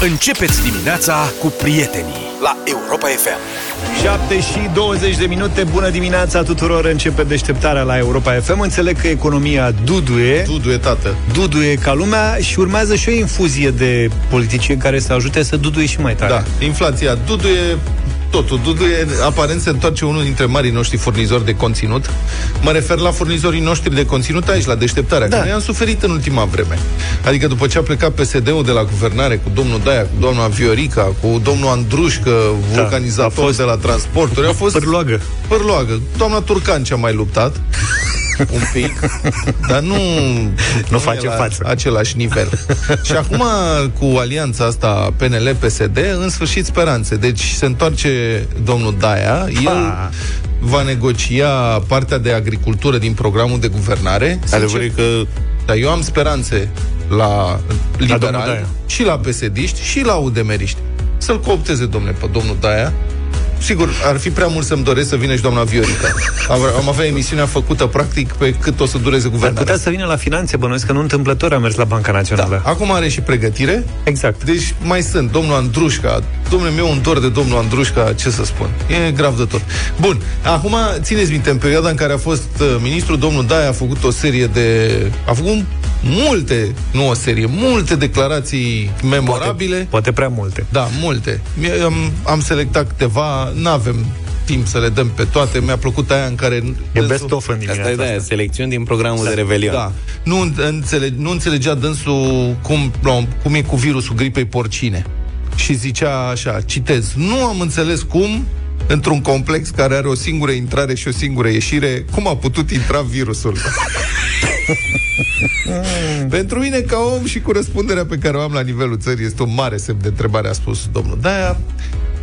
Începeți dimineața cu prietenii la Europa FM. 7 și 20 de minute, bună dimineața tuturor, începe deșteptarea la Europa FM. Înțeleg că economia duduie, Duduie, tată. duduie ca lumea și urmează și o infuzie de politicieni care să ajute să duduie și mai tare. Da, inflația duduie, totul duduie, aparent se întoarce unul dintre marii noștri furnizori de conținut. Mă refer la furnizorii noștri de conținut aici, la deșteptarea, Da. da. că noi am suferit în ultima vreme. Adică după ce a plecat PSD-ul de la guvernare cu domnul Daia, cu doamna Viorica, cu domnul Andrușcă, Da, vulcanizator a fost- de la transporturi, a fost Pârloagă. pârloagă. Doamna Turcan cea mai luptat un pic, dar nu Nu e face la față. același nivel. și acum cu alianța asta PNL-PSD, în sfârșit speranțe. Deci se întoarce domnul Daia, el Pa. va negocia partea de agricultură din programul de guvernare. Adevărul e că Dar eu am speranțe la domnul liberal Daia. și la psd și la udemeriști. Să-l coopteze, domnule, pe domnul Daia. Sigur, ar fi prea mult să-mi doresc să vină și doamna Viorica. Am, am avea emisiunea făcută, practic, pe cât o să dureze Ar guvernarea. putea să vină la finanțe, bănuiesc că nu întâmplător a mers la Banca Națională. Da. Acum are și pregătire. Exact. Deci mai sunt domnul Andrușca. Domnule meu, un dor de domnul Andrușca, ce să spun. E grav de tot. Bun, acum țineți minte, în perioada în care a fost uh, ministru, domnul Daia a făcut o serie de... A făcut multe, nu o serie, multe declarații memorabile. Poate, poate prea multe. Da, multe. Mie- Am, am selectat câteva, nu avem timp să le dăm pe toate. Mi-a plăcut aia în care... E best of în dimineața asta e de aia, asta. selecțiuni din programul de Revelion. Da. Nu, înțele, nu înțelegea dânsul cum, nu, cum e cu virusul gripei porcine. Și zicea așa, citez, nu am înțeles cum într-un complex care are o singură intrare și o singură ieșire, cum a putut intra virusul? Pentru mine, ca om și cu răspunderea pe care o am la nivelul țării, este un mare semn de întrebare, a spus domnul. De-aia,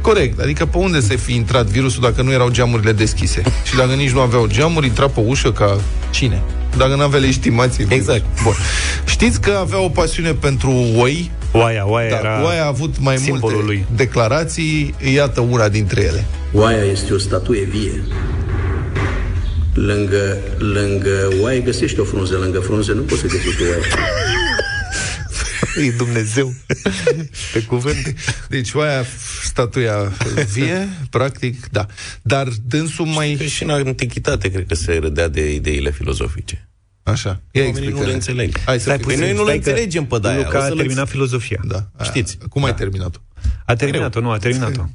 corect, adică pe unde să fi intrat virusul dacă nu erau geamurile deschise? Și dacă nici nu aveau geamuri, intra pe ușă ca cine? Dacă nu avea legitimație. Exact. Bun. Știți că avea o pasiune pentru oi? Oaia, oaia Da, era... Oaia a avut mai simbolul multe lui. declarații, iată una dintre ele. Oaia este o statuie vie. Lângă, lângă oaie găsești o frunză, lângă frunză nu poți să găsești o oaie. E Dumnezeu. Pe cuvânt. Deci oaia, statuia vie, practic, da. Dar dânsul mai... Că și în antichitate cred că se râdea de ideile filozofice. Așa, ia Oamenii nu explică le înțeleg. Hai să Stai explică. Păi noi nu le înțelegem pe de-aia. Luca O a să le- terminat filozofia. Da. aia. Știți. Cum ai terminat-o? A terminat-o, nu, a terminat-o.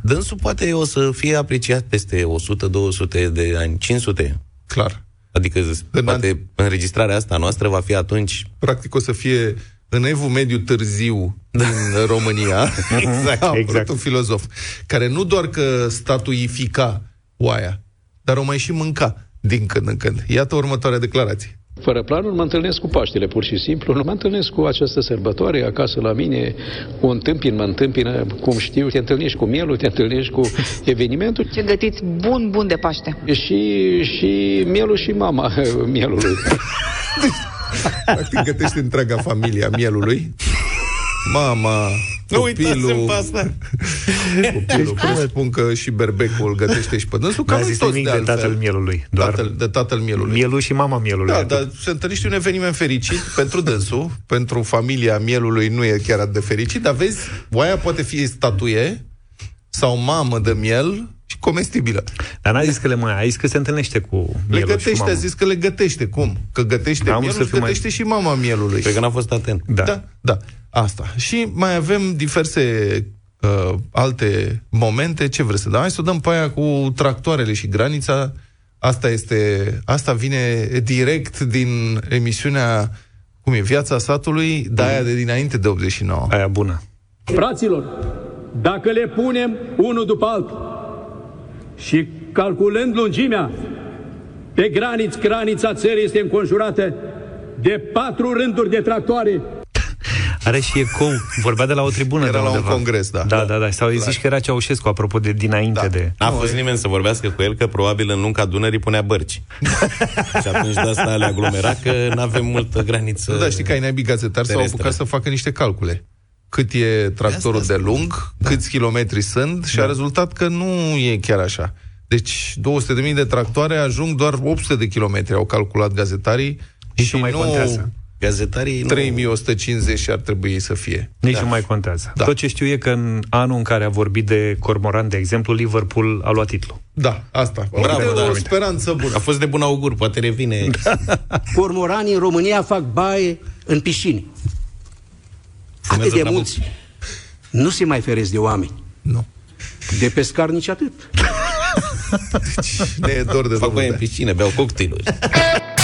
Dânsul poate o să fie apreciat peste 100-200 de ani, 500. Clar. Adică În poate înregistrarea asta noastră va fi atunci Practic o să fie în evul mediu târziu din România. exact, a apărut exact. un filozof care nu doar că statuifica oaia, dar o mai și mânca din când în când. Iată următoarea declarație. Fără planuri mă întâlnesc cu Paștele, pur și simplu. Nu mă întâlnesc cu această sărbătoare acasă la mine, o întâmpin, mă întâmpină, cum știu, te întâlnești cu mielul, te întâlnești cu evenimentul Ce gătiți bun, bun de Paște. și, și mielul și mama mielului. Practic gătește întreaga familie a mielului. Mama, Nu uitați-mi copilul, pe asta. copilul presupun că și berbecul îl gătește și pe dânsul, N-a cam zis toți nimic de de altfel. tatăl mielului. Doar Tatăl, de tatăl mielului. mielul și mama mielului. Da, atât. dar se întâlnește un eveniment fericit pentru dânsul, pentru familia mielului nu e chiar atât de fericit, dar vezi, oaia poate fi statuie sau mamă de miel și comestibilă. Dar n-a zis că le mai a zis că se întâlnește cu Le mielul și gătește, cu a mama. zis că le gătește. Cum? Că gătește Am mielul să și fiu mai- gătește și mama mielului. Cred că n-a fost atent. Da. Da, da, asta. Și mai avem diverse uh, alte momente. Ce vreți să dăm? Hai să o dăm pe aia cu tractoarele și granița. Asta este, asta vine direct din emisiunea cum e, Viața satului, de aia de dinainte de 89. Aia bună. Fraților, dacă le punem unul după altul și calculând lungimea, pe graniț, granița țării este înconjurată de patru rânduri de tractoare Are și ecou. Vorbea de la o tribună. Era de la un undeva. congres, da. Da, da, da. Sau îi zici că era Ceaușescu, apropo de dinainte Da. de... N-a fost nimeni să vorbească cu el că probabil în lunca Dunării punea bărci. și atunci de asta le aglomera că nu avem multă graniță. Nu, da, știi că ai naibii gazetari s-au terestră. apucat să facă niște calcule. Cât e tractorul Asta de lung, da. câți kilometri sunt și a rezultat că nu e chiar așa. Deci 200.000 de tractoare ajung doar 800 de kilometri, au calculat gazetarii. Nici nu mai contează. Gazetarii nu... 3150 ar trebui să fie. Nici da. nu mai contează. Da. Tot ce știu e că în anul în care a vorbit de Cormoran, de exemplu, Liverpool a luat titlul. Da, asta. Bravo, Uite, da. o speranță bună. A fost de bun augur, poate revine. Cormoranii în România fac baie în piscine. Atât de prea mulți. Nu se mai feresc de oameni. Nu. De pescar nici atât. Ne e dor de Fac domnul baie în Dea. piscină, beau cocktailuri.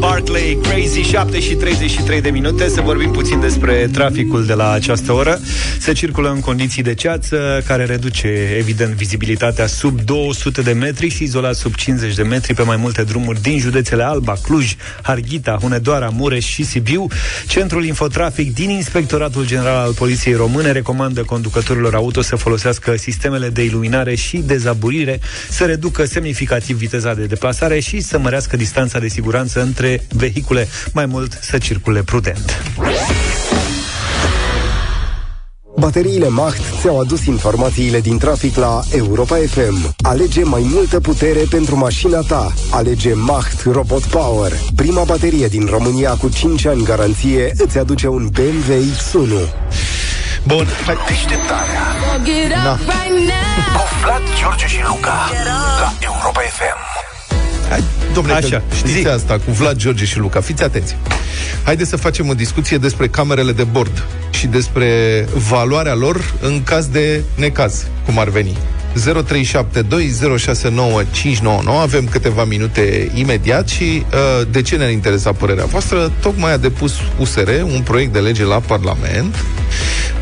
Nars Barkley, Crazy, 7 și 33 de minute. Să vorbim puțin despre traficul de la această oră. Se circulă în condiții de ceață Care reduce, evident, vizibilitatea Sub 200 de metri și izolat sub 50 de metri Pe mai multe drumuri din județele Alba, Cluj, Harghita, Hunedoara, Mureș și Sibiu. Centrul Infotrafic din Inspectoratul General al Poliției Române Recomandă conducătorilor auto să folosească sistemele de iluminare și dezaburire Să reducă semnificativ viteza de deplasare Și să mărească distanța de siguranță între vehicule, mai mult să circule prudent. Bateriile Macht ți-au adus informațiile din trafic la Europa FM. Alege mai multă putere pentru mașina ta. Alege Macht Robot Power. Prima baterie din România cu 5 ani garanție îți aduce un BMW X1. Bun, hai. Deșteptarea Na. Cu Vlad, George și Luca La Europa FM Hai, domnule, Așa, Așa, știți zi. asta cu Vlad, George și Luca. Fiți atenți. Haideți să facem o discuție despre camerele de bord și despre valoarea lor în caz de necaz, cum ar veni. 0372069599 Avem câteva minute imediat și uh, de ce ne-ar interesa părerea voastră? Tocmai a depus USR un proiect de lege la Parlament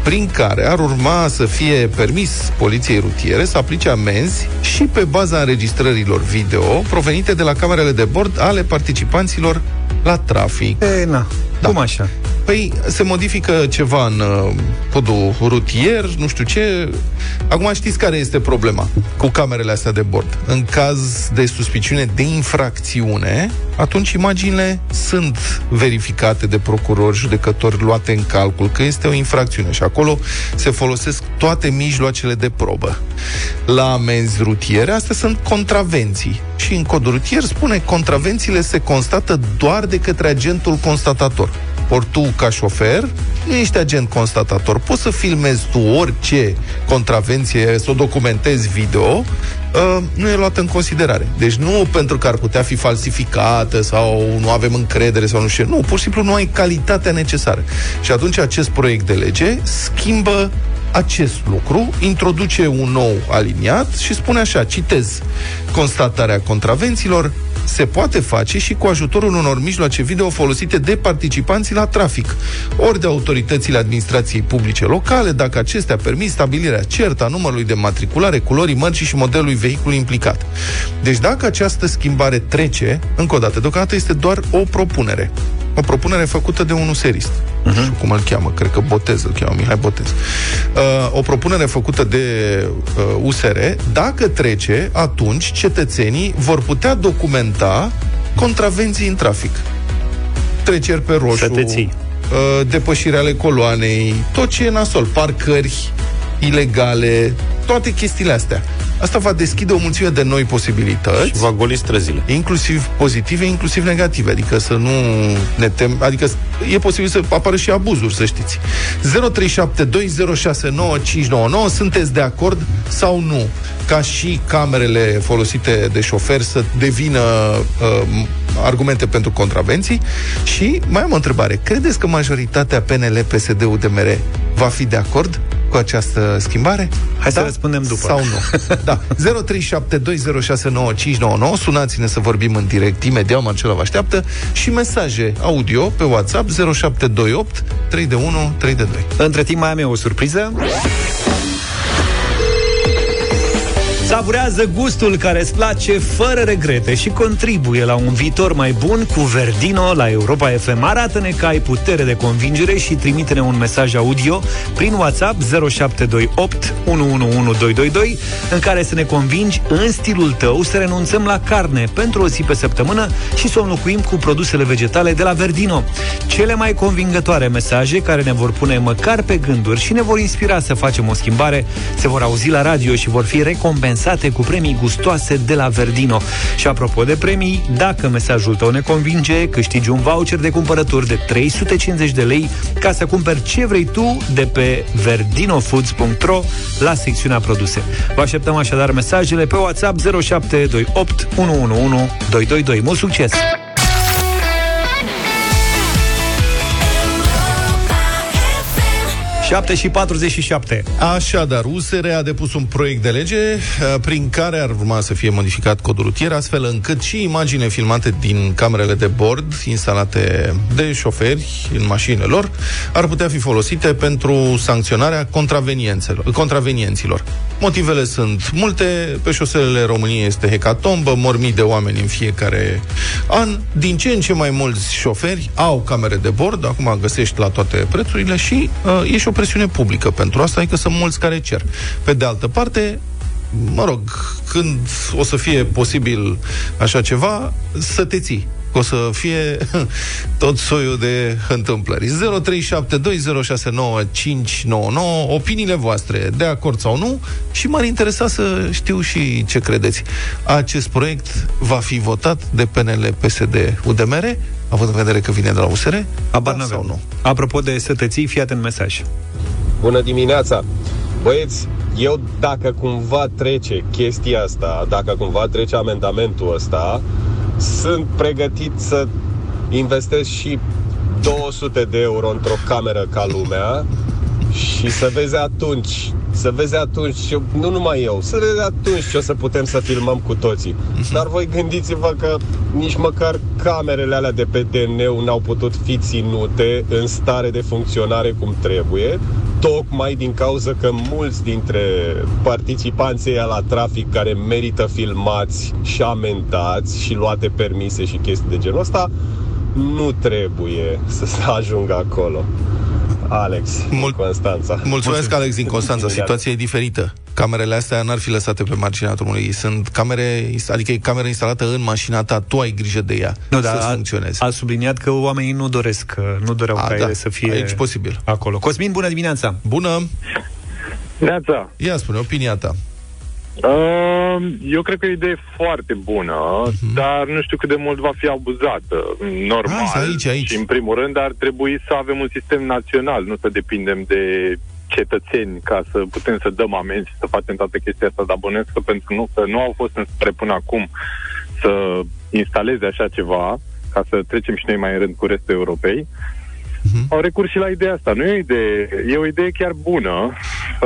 prin care ar urma să fie permis poliției rutiere să aplice amenzi și pe baza înregistrărilor video provenite de la camerele de bord ale participanților la trafic. E, na, Da. cum așa? Păi se modifică ceva în uh, codul rutier, nu știu ce. Acum știți care este problema cu camerele astea de bord. În caz de suspiciune de infracțiune, atunci imaginile sunt verificate de procurori, judecători, luate în calcul că este o infracțiune și acolo se folosesc toate mijloacele de probă. La amenzi rutiere, astea sunt contravenții. Și în codul rutier spune contravențiile se constată doar de către agentul constatator. Ori tu, ca șofer, nu ești agent constatator. Poți să filmezi tu orice contravenție, să o documentezi video, uh, nu e luată în considerare. Deci nu pentru că ar putea fi falsificată sau nu avem încredere sau nu știu. ce. Nu, pur și simplu nu ai calitatea necesară. Și atunci acest proiect de lege schimbă acest lucru, introduce un nou aliniat și spune așa, citez, constatarea contravențiilor se poate face și cu ajutorul unor mijloace video folosite de participanții la trafic, ori de autoritățile administrației publice locale, dacă acestea permit stabilirea certă a numărului de matriculare, culorii mărcii și modelului vehiculului implicat. Deci dacă această schimbare trece, încă o dată, deocamdată este doar o propunere. O propunere făcută de un userist. Nu știu cum îl cheamă, cred că Botez îl cheamă, Mihai Botez. Uh, o propunere făcută de uh, USR, dacă trece, atunci cetățenii vor putea documenta contravenții în trafic. Treceri pe roșu, Să te ții. uh, depășiri ale coloanei, tot ce e nasol, parcări ilegale, toate chestiile astea. Asta va deschide o mulțime de noi posibilități Și va goli străzile. inclusiv pozitive, inclusiv negative, adică să nu ne tem, adică e posibil să apară și abuzuri, să știți. 0372069599 sunteți de acord sau nu ca și camerele folosite de șofer să devină uh, argumente pentru contravenții și mai am o întrebare. Credeți că majoritatea PNL, PSD, UDMR va fi de acord cu această schimbare? Hai să răspundem după. Sau nu? Da. 0372069599 Sunați-ne să vorbim în direct imediat, Marcela vă așteaptă și mesaje audio pe WhatsApp 0728 3 de 1 3 de 2. Între timp mai am eu o surpriză. Savurează gustul care îți place fără regrete și contribuie la un viitor mai bun cu Verdino la Europa FM. Arată-ne că ai putere de convingere și trimite-ne un mesaj audio prin WhatsApp 0728 111222 în care să ne convingi în stilul tău să renunțăm la carne pentru o zi pe săptămână și să o înlocuim cu produsele vegetale de la Verdino. Cele mai convingătoare mesaje care ne vor pune măcar pe gânduri și ne vor inspira să facem o schimbare se vor auzi la radio și vor fi recompensate lansate cu premii gustoase de la Verdino. Și apropo de premii, dacă mesajul tău ne convinge, câștigi un voucher de cumpărături de 350 de lei ca să cumperi ce vrei tu de pe verdinofoods.ro la secțiunea produse. Vă așteptăm așadar mesajele pe WhatsApp 0728 111 222. Mult succes! 7 și 47. Așadar, USR a depus un proiect de lege uh, prin care ar urma să fie modificat codul rutier, astfel încât și imagine filmate din camerele de bord instalate de șoferi în mașinile lor ar putea fi folosite pentru sancționarea contravenienților. Motivele sunt multe, pe șoselele României este hecatombă, mor mii de oameni în fiecare an, din ce în ce mai mulți șoferi au camere de bord, acum găsești la toate prețurile și uh, e și o presiune publică pentru asta, adică sunt mulți care cer. Pe de altă parte, mă rog, când o să fie posibil așa ceva, să te ții o să fie tot soiul de întâmplări. 0372069599 opiniile voastre, de acord sau nu, și m-ar interesa să știu și ce credeți. Acest proiect va fi votat de PNL, PSD, UDMR, având în vedere că vine de la USR? Abar da, sau nu? Apropo de sătății, fii atent mesaj. Bună dimineața! Băieți, eu dacă cumva trece chestia asta, dacă cumva trece amendamentul ăsta, sunt pregătit să investesc și 200 de euro într-o cameră ca lumea și să vezi atunci, să vezi atunci, nu numai eu, să vezi atunci ce o să putem să filmăm cu toții. Dar voi gândiți-vă că nici măcar camerele alea de pe DN n-au putut fi ținute în stare de funcționare cum trebuie, tocmai din cauza că mulți dintre participanții la trafic care merită filmați și amendați și luate permise și chestii de genul ăsta, nu trebuie să se ajungă acolo. Alex, Mul- Constanța. Mulțumesc, Alex din Constanța. Situația e diferită. Camerele astea n-ar fi lăsate pe marginea drumului. Sunt camere, adică e cameră instalată în mașina ta, tu ai grijă de ea nu, să a, funcționeze. A subliniat că oamenii nu doresc, nu doreau a, ca da, ele să fie aici posibil. acolo. Cosmin, bună dimineața! Bună! Neața! Ia spune, opinia ta. Uh, eu cred că e o idee foarte bună, uh-huh. dar nu știu cât de mult va fi abuzată. Normal. Hai, aici, aici. Și în primul rând ar trebui să avem un sistem național, nu să depindem de cetățeni ca să putem să dăm amenzi și să facem toată chestia asta, dar bănesc că pentru nu, că nu au fost în spre până acum să instaleze așa ceva, ca să trecem și noi mai în rând cu restul Europei, uh-huh. au recurs și la ideea asta. Nu e o idee, e o idee chiar bună.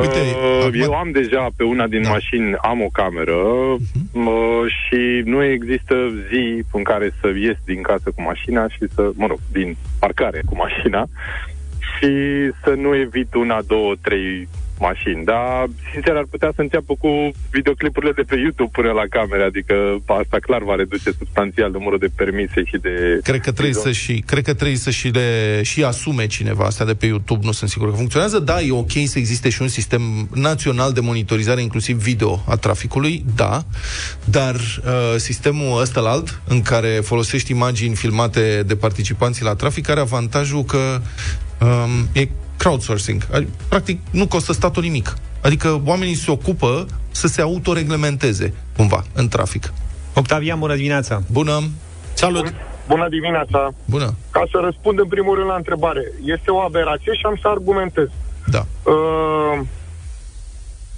Uite, uh, eu am deja pe una din da. mașini, am o cameră uh-huh. uh, și nu există zi în care să ies din casă cu mașina și să, mă rog, din parcare cu mașina și să nu evit una, două, trei mașini. Dar, sincer, ar putea să înceapă cu videoclipurile de pe YouTube până la camere, adică asta clar va reduce substanțial numărul de permise și de... Cred că trebuie să și, cred că trebuie să și le și asume cineva asta de pe YouTube, nu sunt sigur că funcționează. Da, e ok să existe și un sistem național de monitorizare, inclusiv video, a traficului, da, dar uh, sistemul ăsta la alt, în care folosești imagini filmate de participanții la trafic, are avantajul că um, e crowdsourcing. Practic, nu costă statul nimic. Adică oamenii se ocupă să se autoreglementeze, cumva, în trafic. Octavian, bună dimineața! Bună! Salut! Bun, bună dimineața! Bună! Ca să răspund în primul rând la întrebare, este o aberație și am să argumentez. Da. Uh,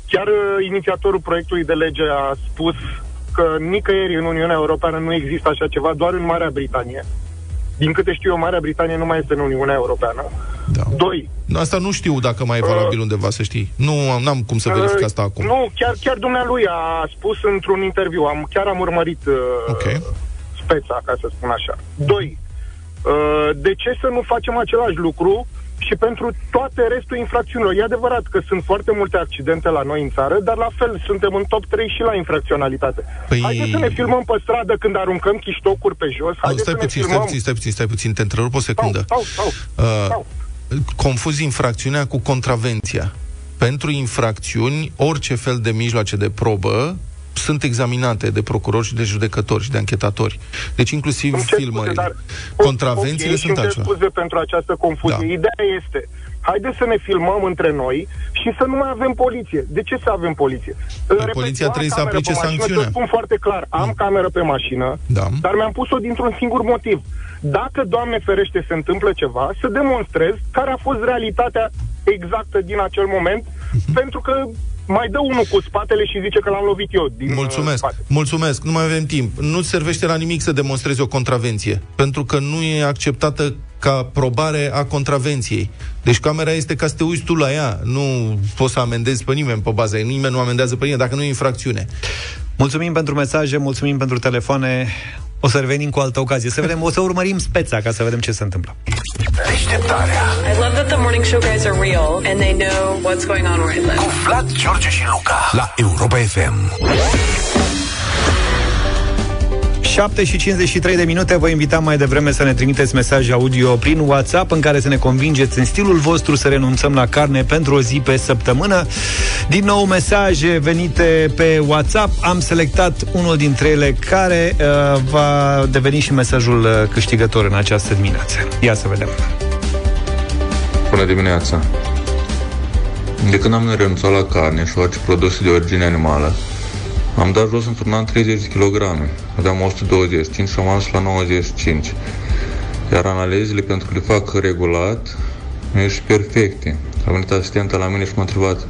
chiar uh, inițiatorul proiectului de lege a spus că nicăieri în Uniunea Europeană nu există așa ceva, doar în Marea Britanie. Din câte știu eu, Marea Britanie nu mai este în Uniunea Europeană. Da. Doi. Asta nu știu dacă mai e valabil uh, undeva, să știi. Nu am cum să verific uh, asta acum. Nu, chiar, chiar dumnealui a spus într-un interviu. Am, chiar am urmărit uh, okay. speța, ca să spun așa. Doi. Uh, de ce să nu facem același lucru și pentru toate restul infracțiunilor. E adevărat că sunt foarte multe accidente la noi în țară, dar la fel suntem în top 3 și la infracționalitate. Păi... Haideți să ne filmăm pe stradă când aruncăm chiștocuri pe jos. Haideți stai, să puțin, ne filmăm... stai puțin, stai puțin, stai puțin, te întrerup o secundă. Stau, stau, stau, uh, stau. Confuzi infracțiunea cu contravenția. Pentru infracțiuni, orice fel de mijloace de probă sunt examinate de procurori și de judecători și de anchetatori. Deci inclusiv filmările. Contravențiile okay, sunt altceva. scuze pentru această confuzie. Da. Ideea este, haideți să ne filmăm între noi și să nu mai avem poliție. De ce să avem poliție? Repet, poliția eu am trebuie să cameră aplice pe mașină, sancțiunea. Să spun foarte clar, am cameră pe mașină, Da. dar mi-am pus-o dintr-un singur motiv. Dacă, Doamne ferește, se întâmplă ceva, să demonstrez care a fost realitatea exactă din acel moment, Mhm. pentru că mai dă unul cu spatele și zice că l-am lovit eu din uh, Mulțumesc, spate. mulțumesc, nu mai avem timp. Nu servește la nimic să demonstrezi o contravenție, pentru că nu e acceptată ca probare a contravenției. Deci camera este ca să te uiți tu la ea, nu poți să amendezi pe nimeni pe baza ei, nimeni nu amendează pe nimeni dacă nu e infracțiune. Mulțumim pentru mesaje, mulțumim pentru telefoane. O să revenim cu o altă ocazie. Să vedem, o să urmărim speța ca să vedem ce se întâmplă. Deșteptarea I love that the morning show guys are real and they know what's going on where I live. cu Vlad, George și Luca la Europa FM. 7 și 53 de minute Vă invitam mai devreme să ne trimiteți mesaje audio prin WhatsApp în care să ne convingeți în stilul vostru să renunțăm la carne pentru o zi pe săptămână. Din nou mesaje venite pe WhatsApp. Am selectat unul dintre ele care uh, va deveni și mesajul uh, câștigător în această dimineață. Ia să vedem. Bună dimineața! De când am renunțat la carne și orice produse de origine animală, am dat jos într-un an 30 de kg. Aveam 125 și am ajuns la 95. Iar analizele pentru că le fac regulat, mi și perfecte. A venit asistenta la mine și m-a întrebat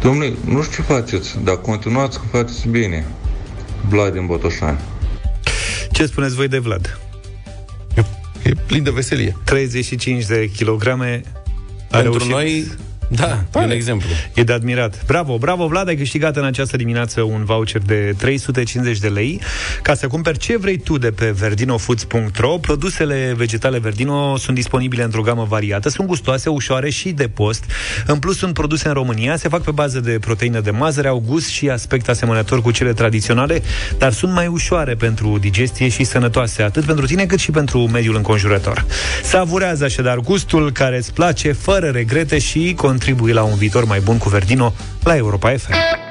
Domnule, nu știu ce faceți, dar continuați că faceți bine. Vlad din Botoșani. Ce spuneți voi de Vlad? E plin de veselie. 35 de kilograme a Pentru reușit noi, da, e un exemplu. E de admirat. Bravo, bravo, Vlad, ai câștigat în această dimineață un voucher de 350 de lei ca să cumperi ce vrei tu de pe verdinofoods.ro. Produsele vegetale Verdino sunt disponibile într-o gamă variată, sunt gustoase, ușoare și de post. În plus, sunt produse în România, se fac pe bază de proteină de mazăre, au gust și aspect asemănător cu cele tradiționale, dar sunt mai ușoare pentru digestie și sănătoase, atât pentru tine cât și pentru mediul înconjurător. Savurează așadar gustul care îți place fără regrete și contribui la un viitor mai bun cu Verdino la Europa FM.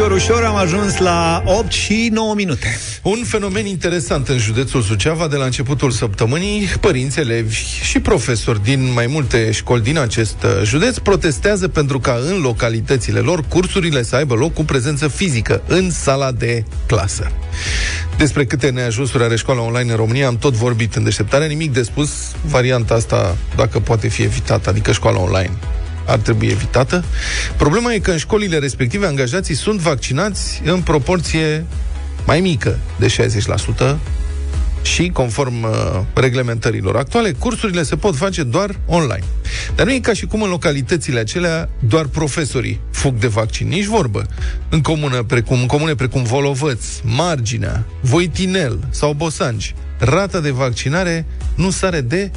Ușor, ușor am ajuns la 8 și 9 minute. Un fenomen interesant în județul Suceava de la începutul săptămânii, părinți, elevi și profesori din mai multe școli din acest uh, județ protestează pentru ca în localitățile lor cursurile să aibă loc cu prezență fizică în sala de clasă. Despre câte neajunsuri are școala online în România am tot vorbit în deșteptare, nimic de spus, varianta asta dacă poate fi evitată, adică școala online ar trebui evitată. Problema e că în școlile respective angajații sunt vaccinați în proporție mai mică de 60% și, conform uh, reglementărilor actuale, cursurile se pot face doar online. Dar nu e ca și cum în localitățile acelea doar profesorii fug de vaccin, nici vorbă. În, comună, precum, în comune precum Volovăț, Marginea, Voitinel sau Bosanci, rata de vaccinare nu sare de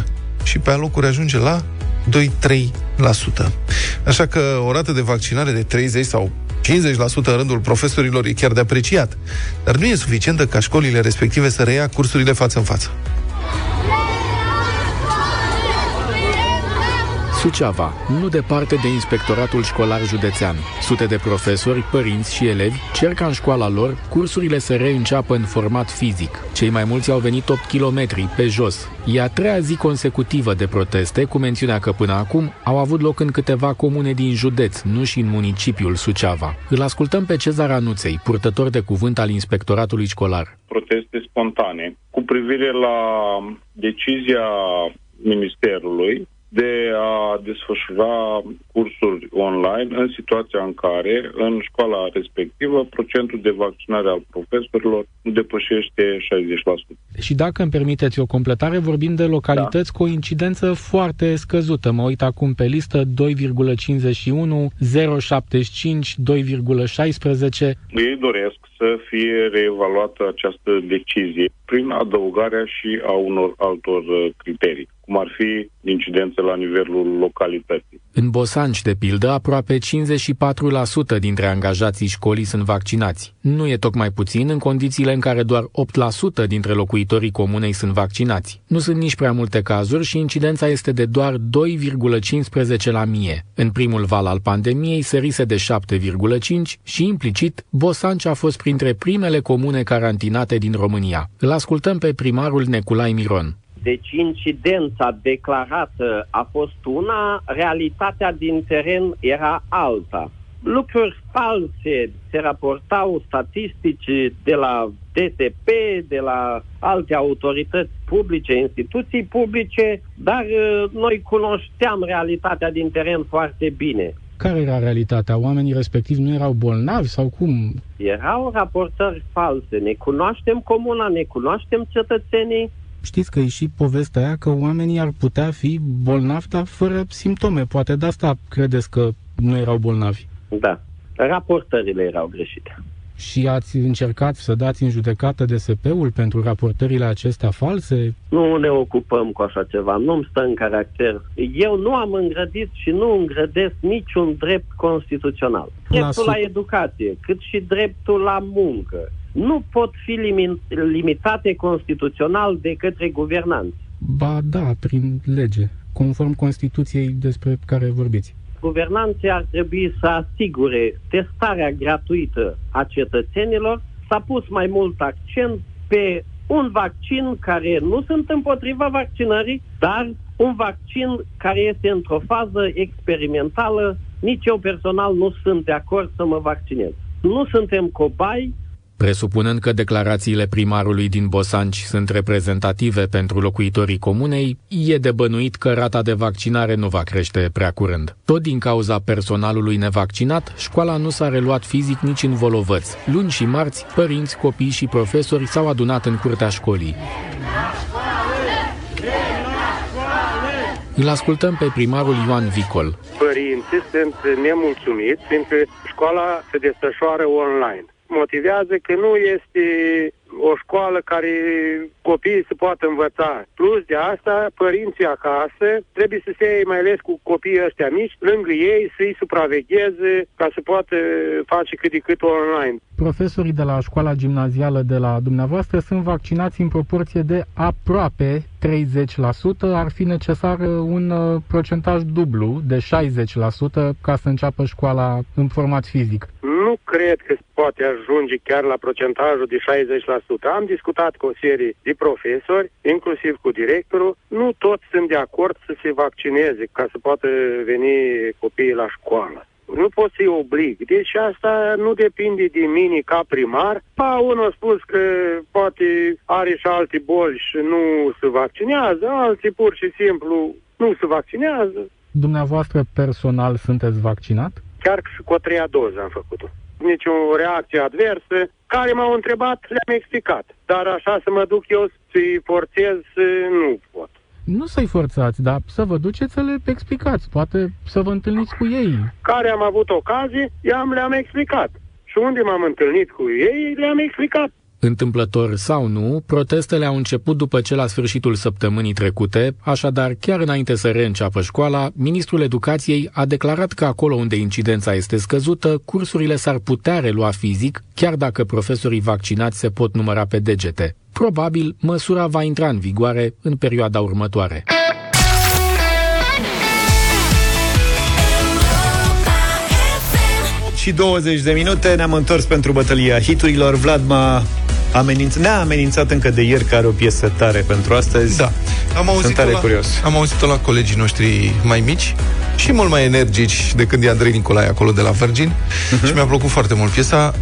8% și pe alocuri ajunge la 2-3%. Așa că o rată de vaccinare de 30 sau 50% în rândul profesorilor e chiar de apreciat. Dar nu e suficientă ca școlile respective să reia cursurile față în față. Suceava, nu departe de inspectoratul școlar județean. Sute de profesori, părinți și elevi cer ca în școala lor cursurile să reînceapă în format fizic. Cei mai mulți au venit 8 km pe jos. E a treia zi consecutivă de proteste, cu mențiunea că până acum au avut loc în câteva comune din județ, nu și în municipiul Suceava. Îl ascultăm pe Cezar Anuței, purtător de cuvânt al inspectoratului școlar. proteste spontane cu privire la decizia Ministerului de a desfășura cursuri online în situația în care, în școala respectivă, procentul de vaccinare al profesorilor nu depășește 60%. Și dacă îmi permiteți o completare, vorbim de localități da. cu o incidență foarte scăzută. Mă uit acum pe listă 2,51, 0,75, 2,16. Ei doresc să fie reevaluată această decizie prin adăugarea și a unor altor uh, criterii cum ar fi incidențe la nivelul localității. În Bosanci, de pildă, aproape 54% dintre angajații școlii sunt vaccinați. Nu e tocmai puțin în condițiile în care doar 8% dintre locuitorii comunei sunt vaccinați. Nu sunt nici prea multe cazuri și incidența este de doar 2,15 la mie. În primul val al pandemiei sărise de 7,5 și implicit Bosanci a fost printre primele comune carantinate din România. Îl ascultăm pe primarul Neculai Miron. Deci incidența declarată a fost una, realitatea din teren era alta. Lucruri false se raportau statistici de la DTP, de la alte autorități publice, instituții publice, dar uh, noi cunoșteam realitatea din teren foarte bine. Care era realitatea? Oamenii respectivi nu erau bolnavi sau cum? Erau raportări false. Ne cunoaștem comuna, ne cunoaștem cetățenii, știți că e și povestea aia că oamenii ar putea fi bolnavi, dar fără simptome. Poate de asta credeți că nu erau bolnavi. Da. Raportările erau greșite. Și ați încercat să dați în judecată DSP-ul pentru raportările acestea false? Nu ne ocupăm cu așa ceva, nu-mi stă în caracter. Eu nu am îngrădit și nu îngrădesc niciun drept constituțional. Dreptul la, la educație, cât și dreptul la muncă, nu pot fi limitate constituțional de către guvernanți. Ba da, prin lege, conform Constituției despre care vorbiți. Guvernanții ar trebui să asigure testarea gratuită a cetățenilor. S-a pus mai mult accent pe un vaccin care nu sunt împotriva vaccinării, dar un vaccin care este într-o fază experimentală. Nici eu personal nu sunt de acord să mă vaccinez. Nu suntem cobai, Presupunând că declarațiile primarului din Bosanci sunt reprezentative pentru locuitorii comunei, e de bănuit că rata de vaccinare nu va crește prea curând. Tot din cauza personalului nevaccinat, școala nu s-a reluat fizic nici în volovăți. Luni și marți, părinți, copii și profesori s-au adunat în curtea școlii. Îl ascultăm pe primarul Ioan Vicol. Părinții sunt nemulțumiți fiindcă școala se desfășoară online motivează că nu este o școală care copiii se poată învăța. Plus de asta, părinții acasă trebuie să se mai ales cu copiii ăștia mici, lângă ei, să-i supravegheze ca să poată face cât de cât online. Profesorii de la școala gimnazială de la dumneavoastră sunt vaccinați în proporție de aproape 30%. Ar fi necesar un uh, procentaj dublu de 60% ca să înceapă școala în format fizic. Nu cred că poate ajunge chiar la procentajul de 60%. Am discutat cu o serie de profesori, inclusiv cu directorul. Nu toți sunt de acord să se vaccineze ca să poată veni copiii la școală. Nu pot să-i oblig. Deci asta nu depinde de mine ca primar. Pa, unul a spus că poate are și alte boli și nu se vaccinează, alții pur și simplu nu se vaccinează. Dumneavoastră personal sunteți vaccinat? Chiar și cu o treia doză am făcut-o nicio reacție adversă, care m-au întrebat, le-am explicat. Dar așa să mă duc eu să-i forțez, nu pot. Nu să-i forțați, dar să vă duceți să le explicați, poate să vă întâlniți cu ei. Care am avut ocazie, i-am, le-am explicat. Și unde m-am întâlnit cu ei, le-am explicat. Întâmplător sau nu, protestele au început după ce la sfârșitul săptămânii trecute, așadar chiar înainte să reînceapă școala, ministrul educației a declarat că acolo unde incidența este scăzută, cursurile s-ar putea relua fizic, chiar dacă profesorii vaccinați se pot număra pe degete. Probabil, măsura va intra în vigoare în perioada următoare. și 20 de minute Ne-am întors pentru bătălia hiturilor Vlad m-a amenințat, ne-a amenințat încă de ieri că are o piesă tare pentru astăzi. Da. Am auzit tare la, curios. Am auzit-o la colegii noștri mai mici și mult mai energici de când e Andrei Nicolae acolo de la Virgin uh-huh. și mi-a plăcut foarte mult piesa.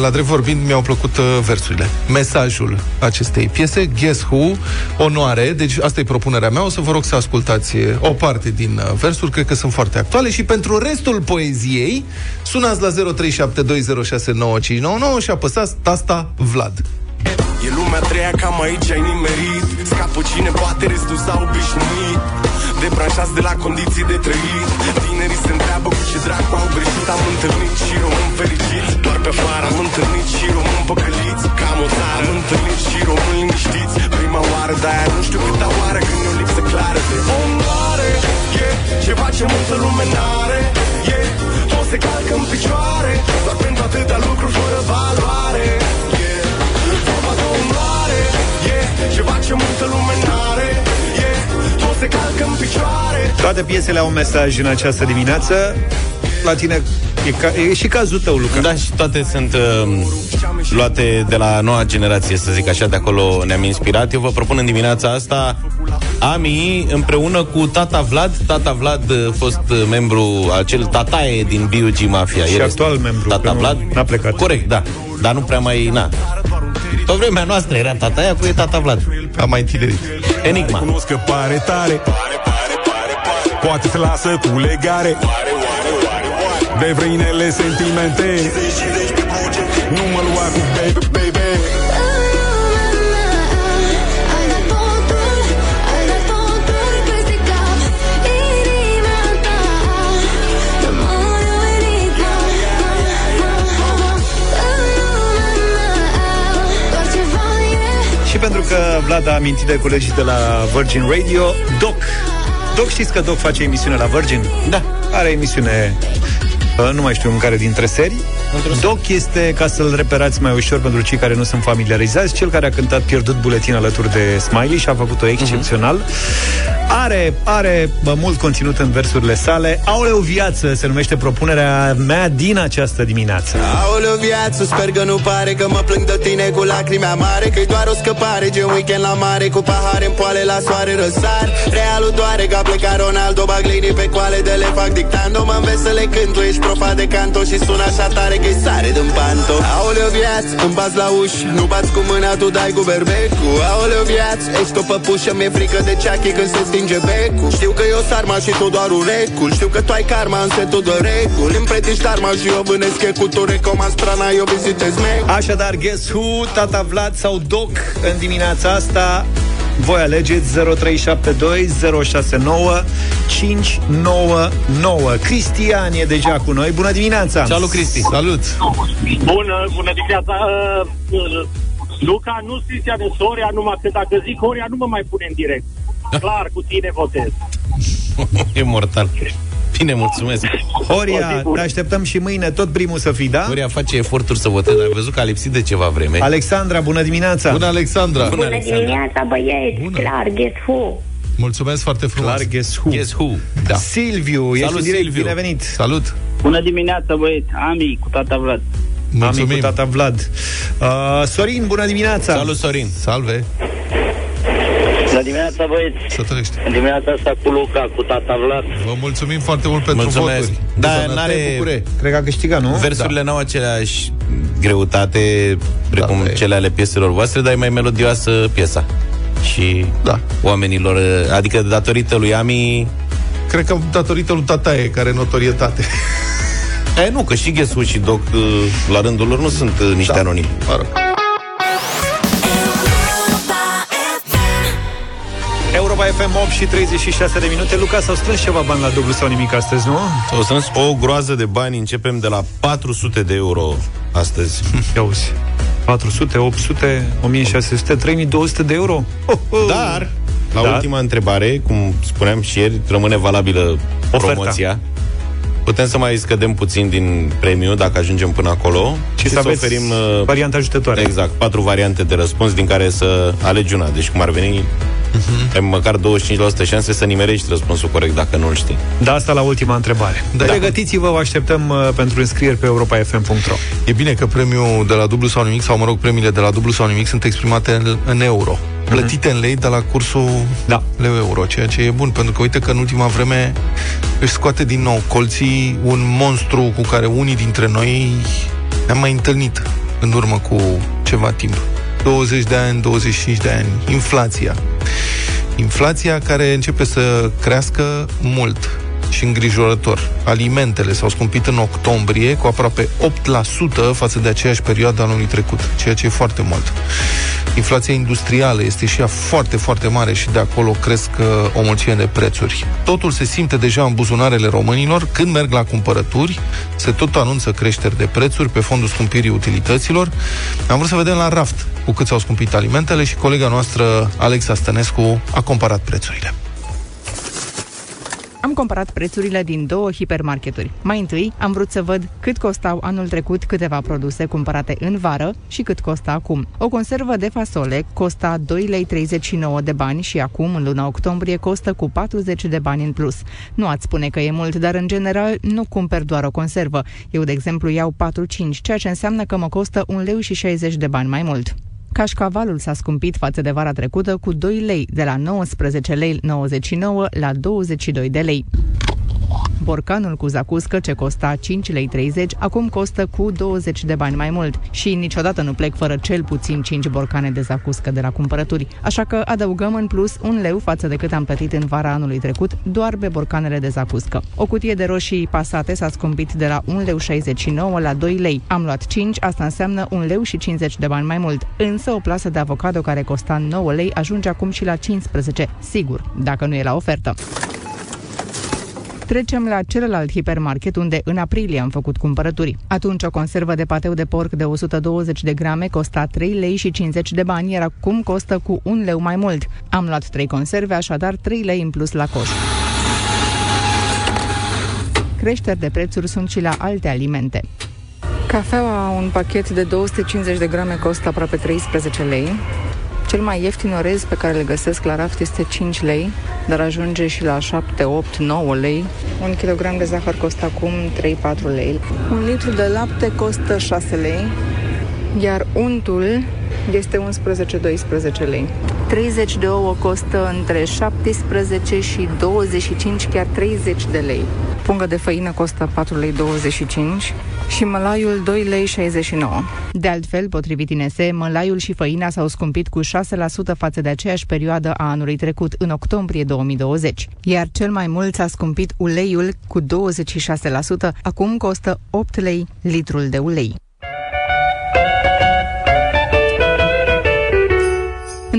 La drept vorbind, mi-au plăcut uh, versurile. Mesajul acestei piese, Guess Who, onoare, deci asta e propunerea mea, o să vă rog să ascultați uh, o parte din uh, versuri, cred că sunt foarte actuale și pentru restul poeziei sunați la 0372069599 și apăsați tasta Vlad. E lumea treia, cam aici ai nimerit Scapă cine poate, restul s-a obișnuit Debranșați de la condiții de trăit Tinerii se întreabă cu ce dracu au greșit Am întâlnit și români fericiți Doar pe afară Am întâlnit și români păcăliți Cam o țară Am întâlnit și români liniștiți Prima oară, de-aia nu știu câta oară Când e o lipsă clară de onoare yeah. Ceva ce multă lume n-are yeah. Toți se calcă în picioare Doar pentru atâtea lucruri fără valoare yeah. Vorba de onoare yeah. Ceva ce multă lume n-are yeah. Toți se calcă în picioare Toate piesele au un mesaj în această dimineață. La tine e, ca, e și cazul tău, Luca. Da, și toate sunt uh, luate de la noua generație, să zic așa, de acolo ne-am inspirat. Eu vă propun în dimineața asta Ami împreună cu tata Vlad. Tata Vlad a fost uh, membru, acel tataie din B.U.G. Mafia. Și El actual este membru, Tata că nu- Vlad. n-a plecat. Corect, da. Dar nu prea mai, na. Pe vremea noastră era tataia cu e tata Vlad. Am mai tinerit. Enigma. Cunosc că pare tare. Poate se lasă cu legare. De vrăinele sentimente. Nu mă lua cu pentru că Vlad a amintit de colegii de la Virgin Radio, Doc. Doc, știți că Doc face emisiune la Virgin? Da. Are emisiune, uh, nu mai știu în care dintre serii. Doc este, ca să-l reperați mai ușor pentru cei care nu sunt familiarizați, cel care a cântat Pierdut buletin alături de Smiley și a făcut-o excepțional. Are, are bă, mult conținut în versurile sale. Aoleu viață se numește propunerea mea din această dimineață. Aoleu viață, sper că nu pare Că mă plâng de tine cu lacrimi amare Că-i doar o scăpare, gen weekend la mare Cu pahare în poale la soare răsar Realul doare că a plecat Ronaldo Bag linii pe coale de le fac dictando Mă înveți să le cânt, tu ești profa de canto Și sună așa tare că-i sare din panto Aoleu viață, îmi bați la ușă Nu bați cu mâna, tu dai cu berbecul Aoleu viață, ești o păpușă Mi-e frică de ceachi când se stinge becul Știu că eu sarma și tu doar un recul Știu că tu ai karma în setul de reguli Îmi pretiști arma și eu vânesc cu tu recomand strana Eu vizitez mecul Așadar, guess who? Tata Vlad sau Doc în dimineața asta? Voi alegeți 0372 069 599. Cristian e deja cu noi. Bună dimineața! Salut, Cristi! Salut! Bună, bună dimineața. Uh, uh, Luca, nu Cristian de Soria, numai că dacă zic Horia, nu mă mai pune în direct. Clar, cu tine votez. E mortal. Bine, mulțumesc. Horia, te așteptăm și mâine, tot primul să fii, da? Horia face eforturi să voteze, dar am văzut că a lipsit de ceva vreme. Alexandra, bună dimineața! Bună, Alexandra! Bună, Bună Alexandra. dimineața, băieți! Bună. Clar, guess who? Mulțumesc foarte frumos. Clar, guess who? Guess who? Da. Silviu, ești Salut, în direct, Silviu. bine venit! Salut! Bună dimineața, băieți. Ami, cu tata Vlad. Mulțumim! Ami cu tata Vlad. Uh, Sorin, bună dimineața! Salut, Sorin. Salve! Bună dimineața, băieți. Să trăiești! În dimineața asta cu Luca, cu tata Vlad. Vă mulțumim foarte mult pentru Mulțumesc. voturi. Da, De sănătate, n-are- bucurie. Cred că a câștigat, nu? Versurile n-au aceleași greutate precum Da, e. cele ale pieselor voastre, dar e mai melodioasă piesa. Și Da. oamenilor, adică datorită lui Ami, Cred că datorită lui Tataie, care e notorietate. e, nu, că și Ghesuș și Doc, uh, la rândul lor, nu sunt uh, niște Da. anonimi. Mă rog. FM 8 și 36 de minute. Luca, s-au strâns ceva bani la dublu sau nimic astăzi, nu? O strâns o groază de bani, începem de la 400 de euro astăzi. Ia uzi. 400, 800, 1600, 3200 de euro? Oh, oh. Dar, la Dar? ultima întrebare, cum spuneam și ieri, rămâne valabilă Oferta. promoția. Putem să mai scădem puțin din premiu dacă ajungem până acolo Și să aveți oferim uh, variante ajutătoare. exact patru variante de răspuns din care să alegi una. Deci cum ar veni Mhm. ai măcar 25% șanse să nimerești răspunsul corect dacă nu-l știi. Da, asta la ultima întrebare. Da. Pregătiți-vă, vă așteptăm uh, pentru înscrieri pe europafm.ro. E bine că premiul de la dublu sau nimic, sau mă rog, premiile de la dublu sau nimic sunt exprimate în, în euro. Plătite în lei de la cursul Da. leu-euro, ceea ce e bun, pentru că uite că în ultima vreme își scoate din nou colții un monstru cu care unii dintre noi ne-am mai întâlnit în urmă cu ceva timp. 20 de ani, 25 de ani. Inflația. Inflația care începe să crească mult și îngrijorător. Alimentele s-au scumpit în octombrie cu aproape 8% față de aceeași perioadă anului trecut, ceea ce e foarte mult. Inflația industrială este și ea foarte, foarte mare și de acolo cresc uh, o mulțime de prețuri. Totul se simte deja în buzunarele românilor când merg la cumpărături, se tot anunță creșteri de prețuri pe fondul scumpirii utilităților. Am vrut să vedem la raft cu cât s-au scumpit alimentele și colega noastră, Alexa Stănescu, a comparat prețurile. Am comparat prețurile din două hipermarketuri. Mai întâi, am vrut să văd cât costau anul trecut câteva produse cumpărate în vară și cât costă acum. O conservă de fasole costa 2,39 lei de bani și acum, în luna octombrie, costă cu 40 de bani în plus. Nu ați spune că e mult, dar în general nu cumpăr doar o conservă. Eu, de exemplu, iau 4-5, ceea ce înseamnă că mă costă 1 leu și 60 de bani mai mult. Cașcavalul s-a scumpit față de vara trecută cu 2 lei, de la 19 lei 99 la 22 de lei. Borcanul cu zacuscă, ce costa 5 lei 30, acum costă cu 20 de bani mai mult. Și niciodată nu plec fără cel puțin 5 borcane de zacuscă de la cumpărături. Așa că adăugăm în plus un leu față de cât am plătit în vara anului trecut, doar pe borcanele de zacuscă. O cutie de roșii pasate s-a scumpit de la 1 leu 69 la 2 lei. Am luat 5, asta înseamnă 1 leu și 50 de bani mai mult. Însă o plasă de avocado care costa 9 lei ajunge acum și la 15, sigur, dacă nu e la ofertă. Trecem la celălalt hipermarket unde în aprilie am făcut cumpărături. Atunci o conservă de pateu de porc de 120 de grame costa 3 lei și 50 de bani, iar acum costă cu 1 leu mai mult. Am luat 3 conserve, așadar 3 lei în plus la coș. Creșteri de prețuri sunt și la alte alimente. Cafeaua, un pachet de 250 de grame costă aproape 13 lei. Cel mai ieftin orez pe care le găsesc la raft este 5 lei, dar ajunge și la 7, 8, 9 lei. Un kilogram de zahăr costă acum 3-4 lei. Un litru de lapte costă 6 lei, iar untul este 11-12 lei. 30 de ouă costă între 17 și 25, chiar 30 de lei. Pungă de făină costă 4 lei 25 și mălaiul 2 lei 69. De altfel, potrivit INSE, mălaiul și făina s-au scumpit cu 6% față de aceeași perioadă a anului trecut, în octombrie 2020. Iar cel mai mult s-a scumpit uleiul cu 26%, acum costă 8 lei litrul de ulei.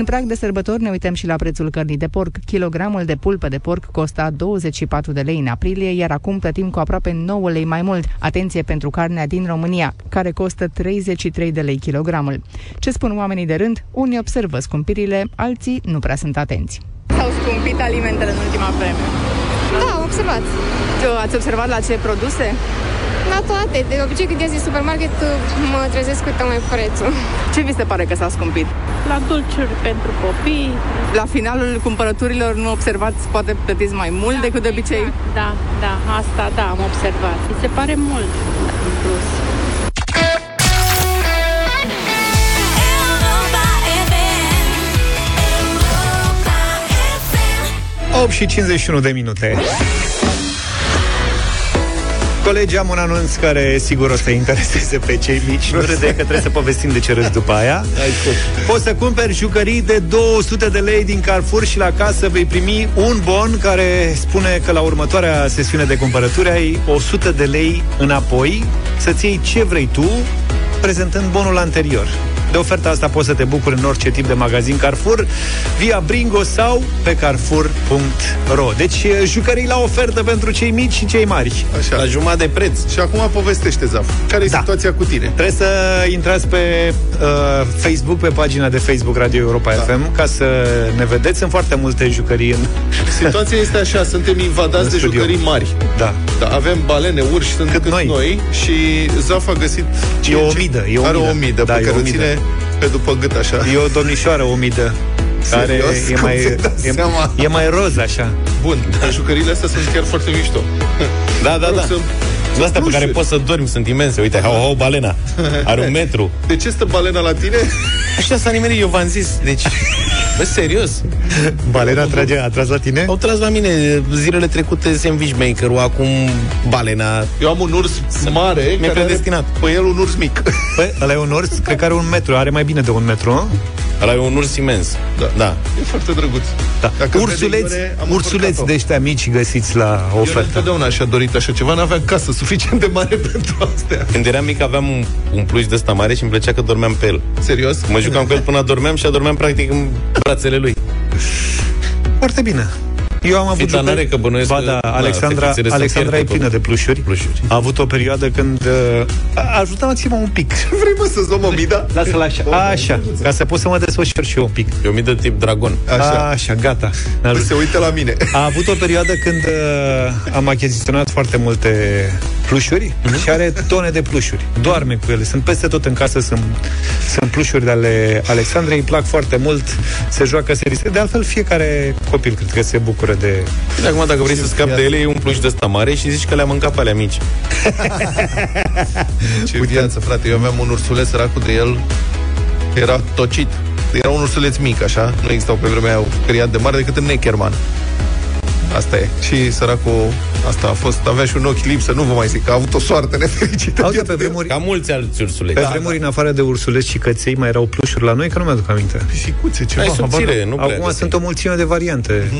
Prag de sărbători ne uităm și la prețul cărnii de porc. Kilogramul de pulpă de porc costa 24 de lei în aprilie, iar acum plătim cu aproape 9 lei mai mult. Atenție pentru carnea din România, care costă 33 de lei kilogramul. Ce spun oamenii de rând? Unii observă scumpirile, alții nu prea sunt atenți. S-au scumpit alimentele în ultima vreme. Da, am observat. Ați observat la ce produse? La toate. De obicei, când ies din supermarket, mă trezesc cu mai prețul. Ce vi se pare că s-a scumpit? La dulciuri pentru copii. La finalul cumpărăturilor nu observați, poate plătiți mai mult da, decât de obicei? Da, da, asta da, am observat. Mi se pare mult în plus. 8 și 51 de minute. Colegi, am un anunț care sigur o să intereseze pe cei mici. Nu râde că trebuie să povestim de ce râzi după aia. Poți să cumperi jucării de 200 de lei din Carrefour și la casă vei primi un bon care spune că la următoarea sesiune de cumpărături ai 100 de lei înapoi să-ți iei ce vrei tu prezentând bonul anterior. De oferta asta poți să te bucuri în orice tip de magazin Carrefour via Bringo sau pe carrefour.ro. Deci jucării la ofertă pentru cei mici și cei mari. Așa. La jumătate de preț. Și acum povestește, Zaf. Care e Da. situația cu tine? Trebuie să intrați pe uh, Facebook, pe pagina de Facebook Radio Europa da. FM, ca să ne vedeți. Sunt foarte multe jucării în... Situația este așa, suntem invadați În de studio. jucării mari. Da. da. Avem balene, urși, sunt cât noi. noi și Zaf a găsit... E o omidă, e o Are o omidă. omidă Da, pe e care o o omidă. ține pe după gât așa. E o domnișoară omidă. Care Serios? e Cum mai, ți-ai dat e, seama? e mai roz așa. Bun, dar jucăriile astea sunt chiar foarte mișto. Da, da, Mă rog, da. sunt Sunt astea pe care plușuri. poți să dormi, sunt imense. Uite, hau, hau, balena. Are un metru. De ce stă balena la tine? Așa s-a nimerit, eu v-am zis. Deci, bă, serios. Balena trage, a tras la tine? Au tras la mine zilele trecute sandwich maker-ul, acum balena. Eu am un urs mare Mi-e care predestinat. are pe el un urs mic. Păi, ăla e un ors, cred că are un metru, are mai bine de un metru, nu? Ăla e un urs imens. Da. da. E foarte drăguț. Da. Dacă Ursuleți, vede Ione, am ursuleți încurcat-o. de ăștia mici găsiți la Eu ofertă. întotdeauna și-a dorit așa ceva, n-aveam casă suficient de mare pentru astea. Când eram mic aveam un, un pluș de ăsta mare și îmi plăcea că dormeam pe el. Serios? Mă jucam cu el până adormeam și adormeam practic în brațele lui. Foarte bine. Eu am avut Fita jucări- n-are că bănuiesc Ba că- da, da, Alexandra, fetițele sunt Alexandra e fierte plină pe- de plușuri. plușuri. A avut o perioadă când uh, a ajutat maxim un pic. Vrei mă să-ți luăm o mida? Lasă-l așa. Așa, ca să pot să mă desfășor și eu un pic. E o mie de tip dragon. Așa. Așa, gata. Ne Păi ajut. se uită la mine. A avut o perioadă când uh, am achiziționat foarte multe plușuri Mhm. și are tone de plușuri. Doarme cu ele. Sunt peste tot în casă, sunt, sunt plușuri de ale Alexandrei, îi plac foarte mult, se joacă, se riscă. De altfel, fiecare copil cred că se bucură de... De acum, dacă vrei să scapi de ele, e un pluș de ăsta mare și zici că le-am mâncat pe alea mici. Ce viață, frate. Eu aveam un ursuleț săracul de el. Era tocit. Era un ursuleț mic, așa. Nu existau pe vremea aia o criat de mare decât în Neckerman. Asta e. Și săracul, asta a fost, avea și un ochi lipsă, nu vă mai zic, că a avut o soartă nefericită. Auzi, pe vremuri, Ca mulți alți ursuleți. pe vremuri, în afară de ursuleți și căței, mai erau plușuri la noi, că nu mi-aduc aminte. Pisicuțe, ceva. Ai habar subțire, n-am. nu prea Acum găsim. sunt o mulțime de variante,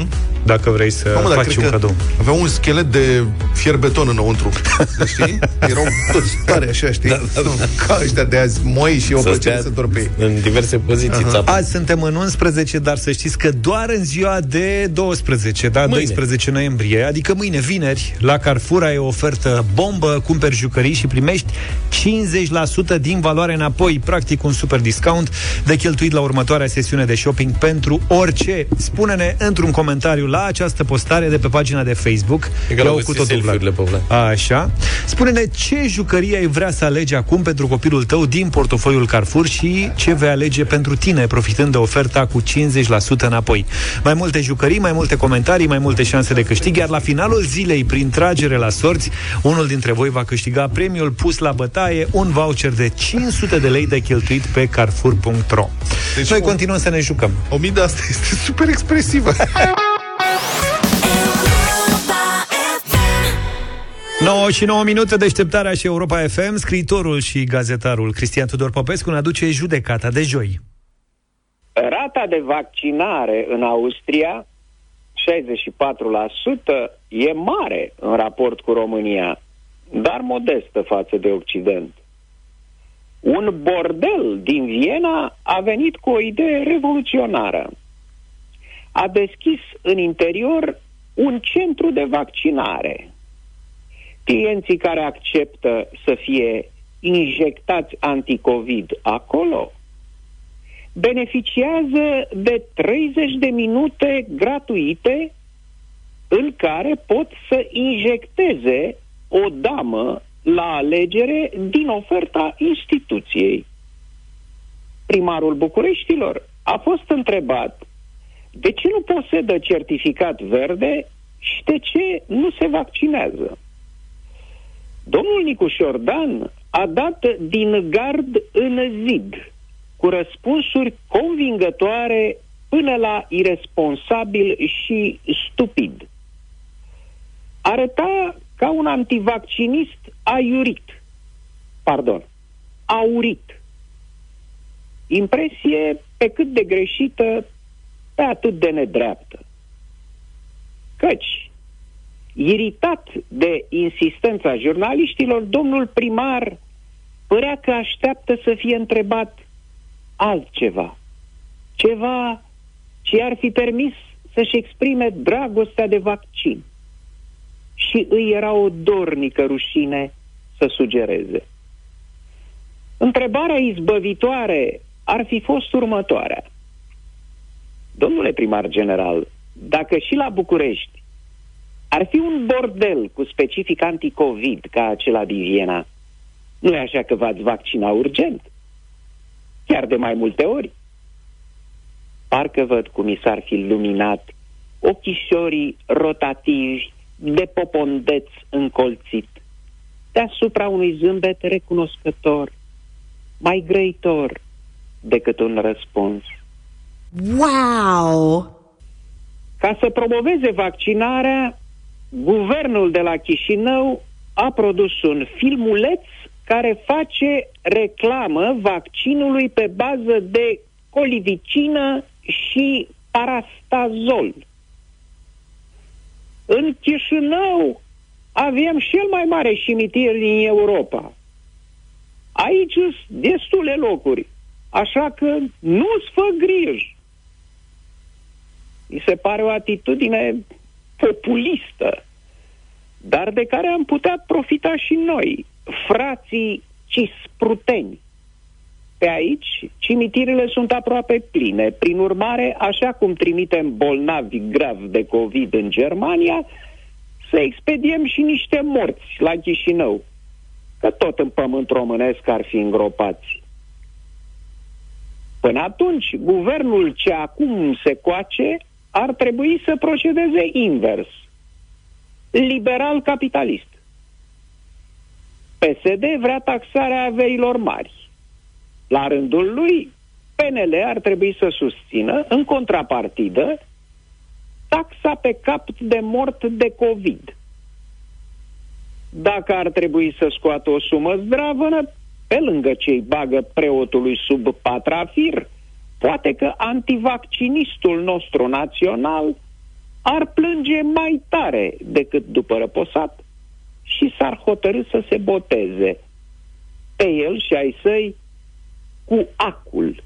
dacă vrei să Mamă, dar faci cred un că cadou. avea un schelet de fier beton înăuntru. Știi? Erau toți tare așa, știi? Da, da, da. Ca ăștia de azi, moi și o Să plăcere stea să dorm pe ei. în diverse poziții. Aha. țapă. Azi suntem în 11, dar să știți că doar în ziua de 12, da, Mâine. 12 noiembrie, adică mâine, vineri, la Carrefour ai o ofertă bombă, cumperi jucării și primești 50% din valoare înapoi, practic un super discount de cheltuit la următoarea sesiune de shopping pentru orice. Spune-ne într-un comentariu la această postare de pe pagina de Facebook. E că Ia-o l-au cu găsit totul, Vlad. selfie-urile pe Vlad. Așa. Spune-ne ce jucărie ai vrea să alegi acum pentru copilul tău din portofoliul Carrefour și ce vei alege pentru tine, profitând de oferta cu 50% înapoi. Mai multe jucării, mai multe comentarii, mai multe șanse de câștig, iar la finalul zilei, prin tragere la sorți, unul dintre voi va câștiga premiul pus la bătaie, un voucher de 500 de lei de cheltuit pe carrefour.ro. Deci Noi o- continuăm să ne jucăm. O mida asta este super expresivă. 9 și 9 minute deșteptarea și Europa FM, scriitorul și gazetarul Cristian Tudor Popescu ne aduce judecata de joi. Rata de vaccinare în Austria, 64%, e mare în raport cu România, dar modestă față de Occident. Un bordel din Viena a venit cu o idee revoluționară. A deschis în interior un centru de vaccinare. Clienții care acceptă să fie injectați anticovid acolo beneficiază de 30 de minute gratuite în care pot să injecteze o damă la alegere din oferta instituției. Primarul Bucureștilor a fost întrebat de ce nu posedă certificat verde și de ce nu se vaccinează. Domnul Nicu Șordan a dat din gard în zid cu răspunsuri convingătoare până la irresponsabil și stupid. Arăta ca un antivaccinist aiurit. Pardon, aurit. Impresie pe cât de greșită, pe atât de nedreaptă. Căci, iritat de insistența jurnaliștilor, domnul primar părea că așteaptă să fie întrebat altceva. Ceva ce ar fi permis să-și exprime dragostea de vaccin. Și îi era o dornică rușine să sugereze. Întrebarea izbăvitoare ar fi fost următoarea. Domnule primar general, dacă și la București ar fi un bordel cu specific anticovid ca acela din Viena, nu e așa că v-ați vaccina urgent? Chiar de mai multe ori? Parcă văd cum i s-ar fi luminat ochișorii rotativi de popondeț încolțit, deasupra unui zâmbet recunoscător, mai grăitor decât un răspuns. Wow! Ca să promoveze vaccinarea, guvernul de la Chișinău a produs un filmuleț care face reclamă vaccinului pe bază de colivicină și parastazol. În Chișinău avem cel mai mare cimitir din Europa. Aici sunt destule locuri, așa că nu-ți fă griji. Mi se pare o atitudine populistă, dar de care am putea profita și noi, frații cispruteni. Pe aici, cimitirele sunt aproape pline. Prin urmare, așa cum trimitem bolnavi grav de COVID în Germania, să expediem și niște morți la Chișinău, că tot în pământ românesc ar fi îngropați. Până atunci, guvernul ce acum se coace ar trebui să procedeze invers. Liberal-capitalist. PSD vrea taxarea averilor mari. La rândul lui, PNL ar trebui să susțină, în contrapartidă, taxa pe cap de mort de COVID. Dacă ar trebui să scoată o sumă zdravănă, pe lângă cei bagă preotului sub patrafir, poate că antivaccinistul nostru național ar plânge mai tare decât după răposat și s-ar hotărâ să se boteze pe el și ai săi cu acul.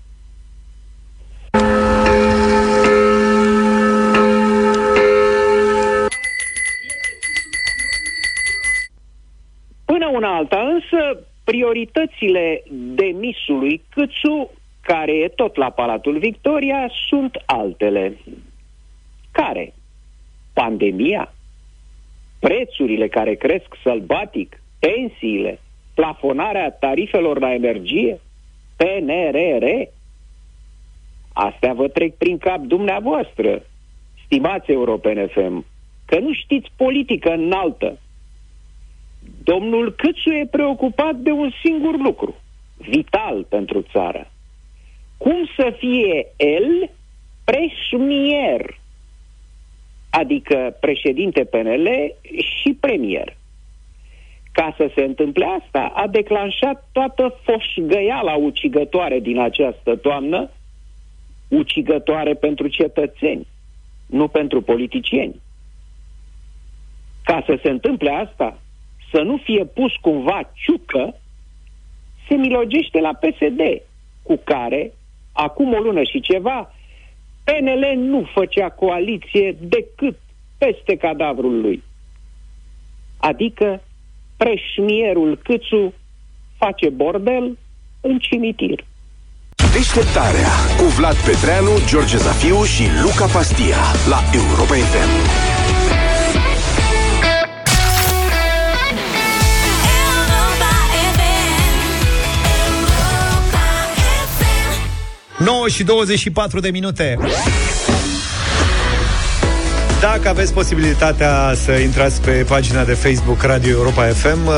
Până una alta, însă, prioritățile demisului Câțu, care e tot la Palatul Victoria, sunt altele. Care? Pandemia? Prețurile care cresc sălbatic? Pensiile? Plafonarea tarifelor la energie? PNRR? Astea vă trec prin cap dumneavoastră, stimați Europene FM, că nu știți politică înaltă. Domnul Câțu e preocupat de un singur lucru, vital pentru țară. Cum să fie el preșmier, adică președinte PNL și premier. Ca să se întâmple asta, a declanșat toată foșgăiala ucigătoare din această toamnă, ucigătoare pentru cetățeni, nu pentru politicieni. Ca să se întâmple asta, să nu fie pus cumva ciucă, se milogește la PSD, cu care, acum o lună și ceva, PNL nu făcea coaliție decât peste cadavrul lui. Adică preșmierul Câțu face bordel în cimitir. Deșteptarea cu Vlad Petreanu, George Zafiu și Luca Pastia la Europa FM. Nouă și 24 de minute. Dacă aveți posibilitatea să intrați pe pagina de Facebook Radio Europa FM, uh,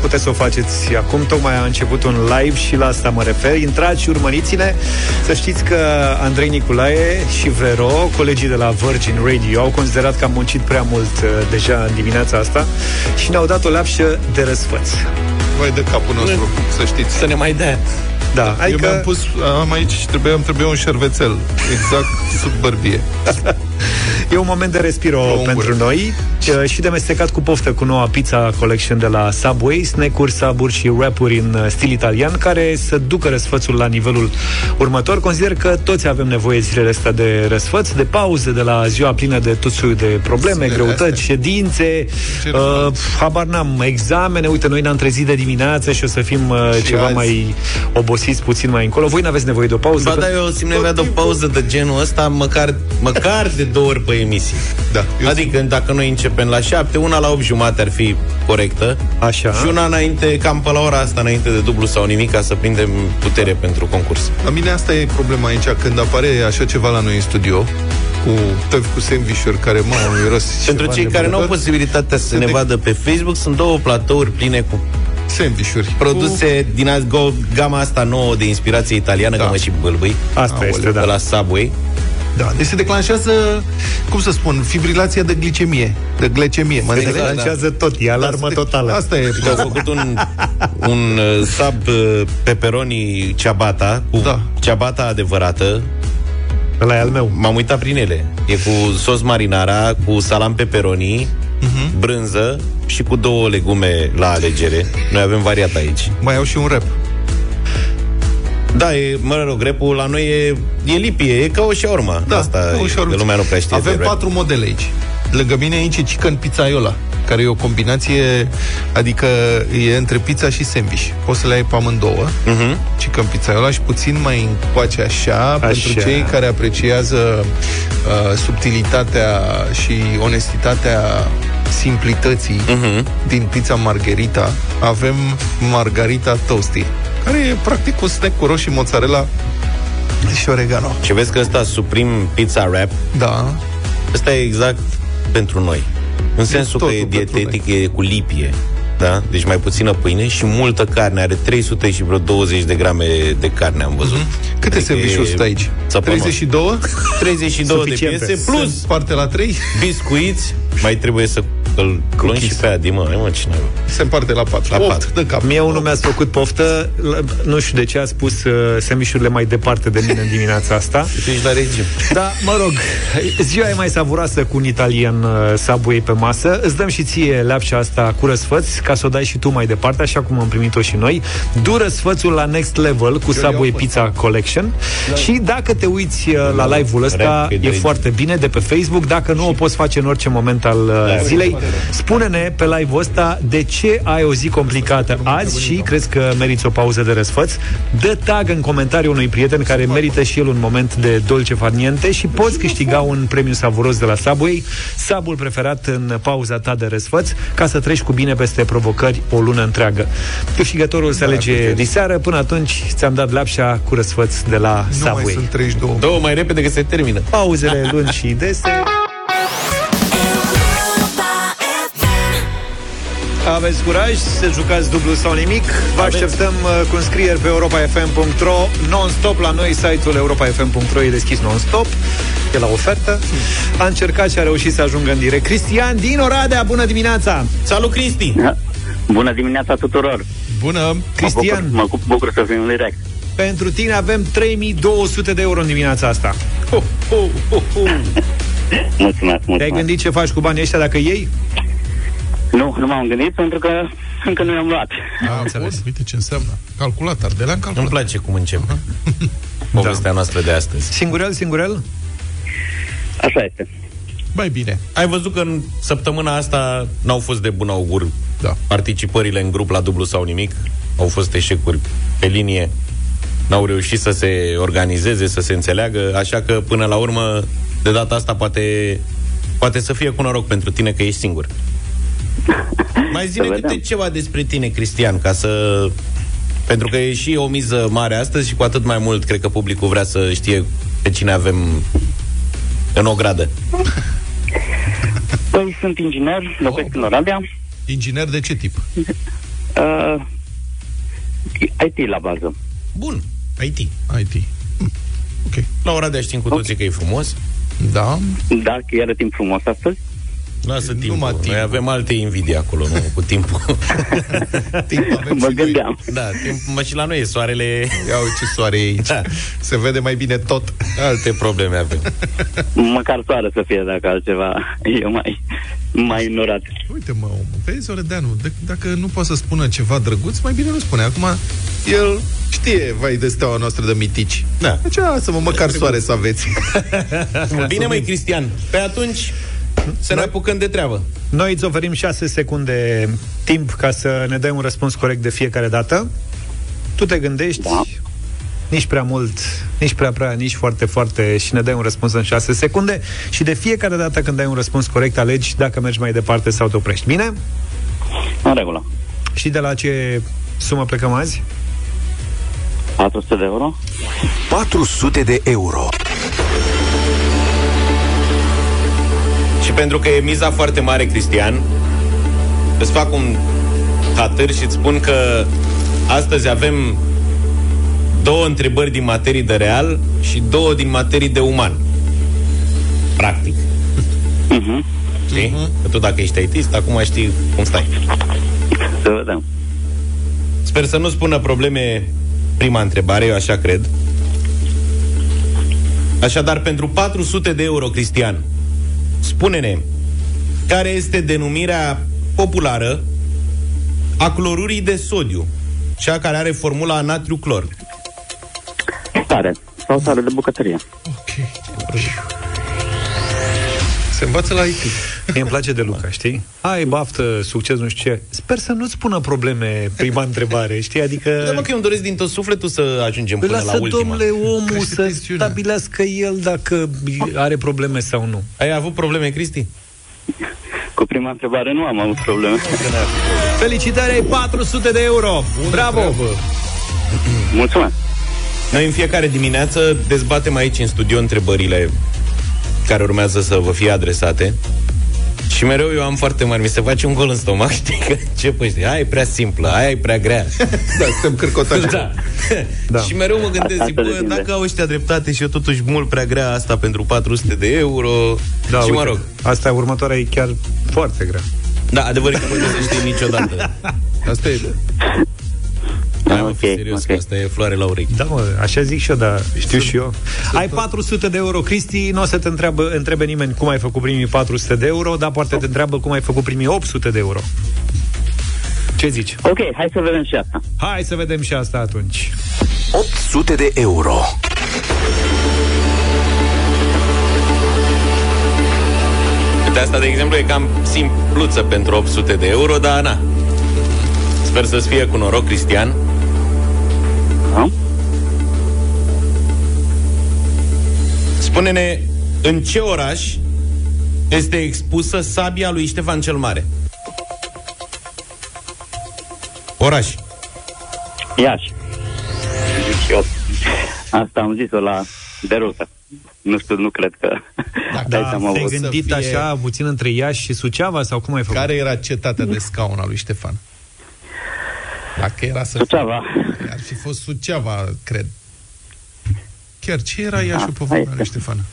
puteți să o faceți acum. Tocmai a început un live și la asta mă refer. Intrați și urmăriți-ne. Să știți că Andrei Niculae și Vero, colegii de la Virgin Radio, au considerat că am muncit prea mult uh, deja în dimineața asta și ne-au dat o lapșă de răsfăț. Vai de capul nostru, să știți. Să ne mai dea. Da, adică... Eu mi-am pus, am aici și trebuia, îmi trebuia un șervețel, exact sub bărbie. E un moment de respiro o pentru noi și de mestecat cu poftă cu noua pizza collection de la Subway, snack-uri, saburi și wrap-uri în stil italian, care să ducă răsfățul la nivelul următor. Consider că toți avem nevoie zilele astea de răsfăț, de pauze, de la ziua plină de tot soiul de probleme, Zilele greutăți, astea. ședințe, uh, habar n-am, examene. Uite, noi ne-am trezit de dimineață și o să fim uh, ceva azi. mai obosiți puțin mai încolo. Voi n-aveți nevoie de o pauză? Ba că... da, eu simt nevoie de o pauză de genul ăsta, măcar, măcar de două ori pe emisii. Da, adică simt. dacă noi începem la 7, una la 8 jumate ar fi corectă. Așa. Și una înainte, cam pe la ora asta, înainte de dublu sau nimic, ca să prindem putere pentru concurs. La mine asta e problema aici, când apare așa ceva la noi în studio, cu tăvi cu sandwich care, mă, miros Pentru cei care nu au posibilitatea să ne de... vadă pe Facebook, sunt două platouri pline cu sandvișuri. Produse cu... din go, gama asta nouă de inspirație italiană, da. că mă și bâlbâi. Asta Aoleu. este, da. De la Subway. Da, deci se declanșează, cum să spun, fibrilația de glicemie, de glicemie. Mă Se înțelegi? declanșează tot, e alarmă se- totală. Asta e. Au făcut un, un uh, sub uh, pepperoni ciabatta cu da. ciabatta adevărată. Ăla e al meu. M-am uitat prin ele. E cu sos marinara, cu salam pepperoni, uh-huh. brânză și cu două legume la alegere. Noi avem variat aici. Mai au și un rep. Da, e, mă rog, grepul la noi e, e lipie, e ca o șaurma. Da, Asta ca o e, șaurma. lumea nu prea știe Avem de rap. patru modele aici. Lângă mine aici e chicken pizzaiola, care e o combinație, adică e între pizza și sandwich. Poți să le ai pe amândouă, uh-huh. chicken pizzaiola și puțin mai încoace așa, așa. pentru cei care apreciază uh, subtilitatea și onestitatea simplității Mhm. uh-huh. din pizza margherita, avem margarita toasty, care e practic un snack cu roșii, mozzarella și oregano. Și vezi că ăsta Supreme Pizza Wrap Da. Ăsta e exact pentru noi. În sensul că e totul pentru dietetic, e cu lipie. Da? Deci mai puțină pâine și multă carne. Are 300 și vreo 20 de grame de carne, am văzut. Mhm. Câte Adică sandwich-uri e sunt aici? țăpănos. 32? 32 de Suficiente. piese, plus Sunt parte la 3? biscuiți. Mai trebuie să îl luăm și pe Adi, mă, mă, cine Se împarte la 4. La 8 de cap. Mie unul mi-a făcut poftă, la- nu știu de ce a spus uh, semișurile mai departe de mine în dimineața asta. Ești la regim. Da, mă rog, ziua e mai savuroasă cu un italian uh, Subway pe masă. Îți dăm și ție leapșa asta cu răsfăți, ca să o dai și tu mai departe, așa cum am primit-o și noi. Du răsfățul la next level cu Subway Pizza Collection. Și dacă te uiți uh, la live-ul ăsta, Rapid e rage. foarte bine de pe Facebook. Dacă nu, o poți face în orice moment al uh, zilei. Spune-ne pe live-ul ăsta de ce ai o zi complicată azi și crezi că meriți o pauză de răsfăț. Dă tag în comentariu unui prieten care merită și el un moment de dolce farniente și poți câștiga un premiu savuros de la Subway, sabul preferat în pauza ta de răsfăț, ca să treci cu bine peste provocări o lună întreagă. Câștigătorul se alege diseară, până atunci ți-am dat lapșa cu răsfăț de la Nu mai Subway. sunt 32. Două mai repede că se termină. Pauzele lungi și dese. Aveți curaj să jucați dublu sau nimic? Vă așteptăm uh, cu înscrieri pe europafm.ro Non-stop la noi, site-ul europafm.ro e deschis non-stop E la ofertă A încercat și a reușit să ajungă în direct Cristian din Oradea, bună dimineața! Salut, Cristi! Bună dimineața tuturor! Bună! Cristian, Mă bucur, mă bucur să fiu în direct. pentru tine avem 3200 de euro în dimineața asta ho, ho, ho, ho. Mulțumesc, Te-ai mulțumesc. gândit ce faci cu banii ăștia dacă iei? Nu, nu m-am gândit pentru că încă nu i-am luat. Ah, bun, uite ce înseamnă. Calculator, de la calculator. Îmi place cum încep. Povestea noastră de astăzi. Singurel, singurel? Așa este. Mai bine. Ai văzut că în săptămâna asta n-au fost de bun augur da. participările în grup la dublu sau nimic. Au fost eșecuri pe linie. N-au reușit să se organizeze, să se înțeleagă, așa că până la urmă, de data asta poate, poate să fie cu noroc pentru tine că ești singur. Mai zine Să câte vedem. ceva despre tine, Cristian, ca să... Pentru că e și o miză mare astăzi și cu atât mai mult cred că publicul vrea să știe pe cine avem în o gradă. Păi sunt inginer, locuiesc în Oradea. Inginer de ce tip? Uh, IT la bază. Bun, IT. IT. Ok. La Oradea știm cu toții că e frumos. Da. Da, chiar e timp frumos astăzi. Lasă timpul. Noi avem alte invidii acolo, nu cu timpul. Mă gândeam. Da, timp, mă, și la noi e soarele... Ia uite ce soare e aici. Da. Se vede mai bine tot. Alte probleme avem. Măcar soară să fie, dacă altceva e mai, mai ignorat. Uite mă, omul, vezi, Oredeanu, d- dacă nu poate să spună ceva drăguț, mai bine nu spune. Acum, el știe, vai de steaua noastră de mitici. Da. Deci, să mă măcar soare să aveți. Bine, mai Cristian. Pe atunci să ne apucăm de treabă. Noi îți oferim 6 secunde timp ca să ne dai un răspuns corect de fiecare dată. Tu te gândești da. nici prea mult, nici prea prea, nici foarte, foarte și ne dai un răspuns în 6 secunde și de fiecare dată când dai un răspuns corect alegi dacă mergi mai departe sau te oprești. Bine? În regulă. Și de la ce sumă plecăm azi? 400 de euro. 400 de euro. Și pentru că e miza foarte mare, Cristian, îți fac un hatâr și îți spun că astăzi avem două întrebări din materii de real și două din materii de uman. practic. Mhm. Știi? Că tu dacă ești IT, acum știi cum stai. Să vedem. Sper să nu spună probleme prima întrebare, eu așa cred. Așadar, pentru 400 de euro, Cristian, spune-ne care este denumirea populară a clorurii de sodiu, cea care are formula natriu-clor. Sare. Sau sare de bucătărie. Se învață la IT. Mie îmi place de Luca, știi? Ai baftă, succes, nu știu ce. Sper să nu-ți pună probleme prima întrebare, știi? Adică... Da, mă, că eu îmi doresc din tot sufletul să ajungem până Lasă, la ultima. domnule, omul să stabilească el dacă are probleme sau nu. Ai avut probleme, Cristi? Cu prima întrebare nu am avut probleme. Felicitări, ai 400 de euro! Bravo! Mulțumesc! Noi în fiecare dimineață dezbatem aici în studio întrebările care urmează să vă fie adresate. Și mereu eu am foarte mari, mi se face un gol în stomac, știi, că ce păi, știi, aia e prea simplă, aia e prea grea. da, suntem cârcotași. da. da. Și mereu mă gândesc, zic, Asta bă, depinde. dacă au ăștia dreptate și eu totuși mult prea grea asta pentru 400 de euro, Da, și uite, mă rog. Asta, următoarea e chiar foarte grea. Da, adevărul că nu să știi niciodată. Asta e. Da, mă, okay, serios, okay. că asta e floare la urechi. Da, mă, așa zic și eu, dar știu și eu. Ai 400 de euro, Cristi, nu o să te întreabă, întrebe nimeni cum ai făcut primii 400 de euro, dar poate te întreabă cum ai făcut primii 800 de euro. Ce zici? Ok, hai să vedem și asta. Hai să vedem și asta atunci. 800 de euro. Uite, asta, de exemplu, e cam simpluță pentru 800 de euro, dar na. Sper să-ți fie cu noroc, Cristian. Spune-ne, în ce oraș este expusă sabia lui Ștefan cel Mare? Oraș. Iași. Zic eu. Asta am zis-o la derută. Nu știu, nu cred că... Da, Aici am te-ai avut. gândit să fie- așa puțin între Iași și Suceava sau cum ai făcut? Care era cetatea de scaun a lui Ștefan? Dacă era să Suceava. fie, ar fi fost Suceava, cred. Chiar ce era Iașul pe vremea lui Ștefan?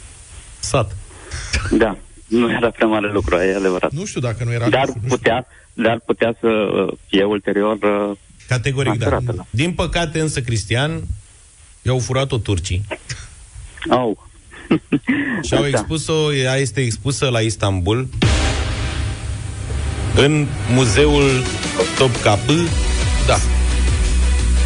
Sat. Da, nu era prea mare lucru, e adevărat. Nu știu dacă nu era Dar Iașul, nu putea, dar putea să uh, fie ulterior uh, Categoric, da. macerată, da. Din păcate, însă, Cristian, i-au furat-o turcii. Au. Și au Da. expus-o, ea este expusă la Istanbul, în muzeul Topkapı. Da.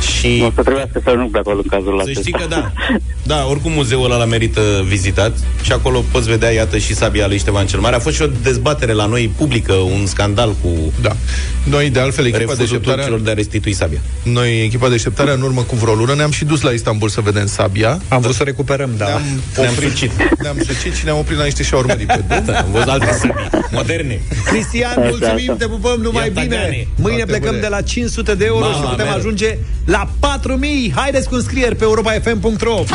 Și O să trebuiască să ajung pe acolo în cazul să acesta. știi că da. Da, oricum muzeul ăla merită vizitat și acolo poți vedea, iată, și sabia lui Ștefan cel Mare. A fost și o dezbatere la noi publică, un scandal cu Da. Noi, de altfel, echipa de refuzul deșteptare, turcilor de a restitui sabia. noi, echipa de deșteptare, în urmă cu vreo lună, ne-am și dus la Istanbul să vedem sabia. Am vrut să recuperăm, da. Ne-am, Ne-am oprit, sucit. ne-am sucit și ne-am oprit la niște șaurmării pe drum. Da, am văzut alte sabii moderne. Cristian, mulțumim, te pupăm numai Ia bine. tagane. Mâine Toate plecăm bune. de la 500 de euro Mama și putem mea. ajunge la 4000. Haideți cu înscrieri pe europafm.ro 4.000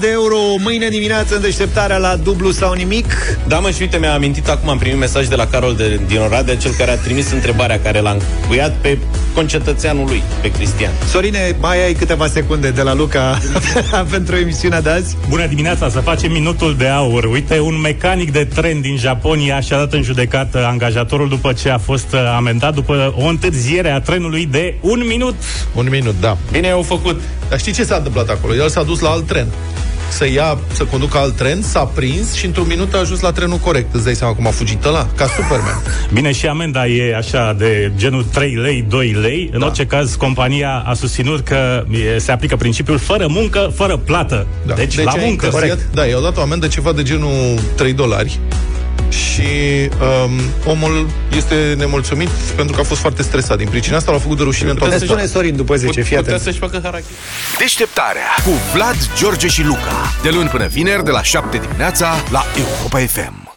de euro mâine dimineață în deșteptarea la dublu sau nimic. Da, mă, și uite, mi-am amintit acum, am primit mesaj de la Carol de, din Oradea, cel care a trimis întrebarea care l-a încuiat pe concetățeanul lui, pe Cristian. Sorine, mai ai câteva secunde de la Luca pentru emisiunea de azi. Bună dimineața, să facem minutul de aur. Uite, un mecanic de tren din Japonia și-a dat în judecată angajatorul după ce a fost uh, amendat după o întârziere a trenului de un minut. Un minut, da. Bine au făcut. Dar știi ce s-a întâmplat acolo? El s-a dus la alt tren. Să ia, să conducă alt tren, s-a prins și într-un minut a ajuns la trenul corect. Îți dai seama cum a fugit ăla? Ca Superman. Bine, și amenda e așa de genul 3 lei, 2 lei. În Da. orice caz, compania a susținut că e, se aplică principiul fără muncă, fără plată. Da. Deci, la a muncă. întârziat- Da, i-au dat o amendă ceva de genul 3 dolari și um, omul este nemulțumit pentru că a fost foarte stresat. Din pricina asta l-a făcut de rușine în toată Ne spune țara. Sorin după 10, fii Putea atent. să-și facă haraki. Deșteptarea cu Vlad, George și Luca. De luni până vineri, de la 7 dimineața, la Europa FM.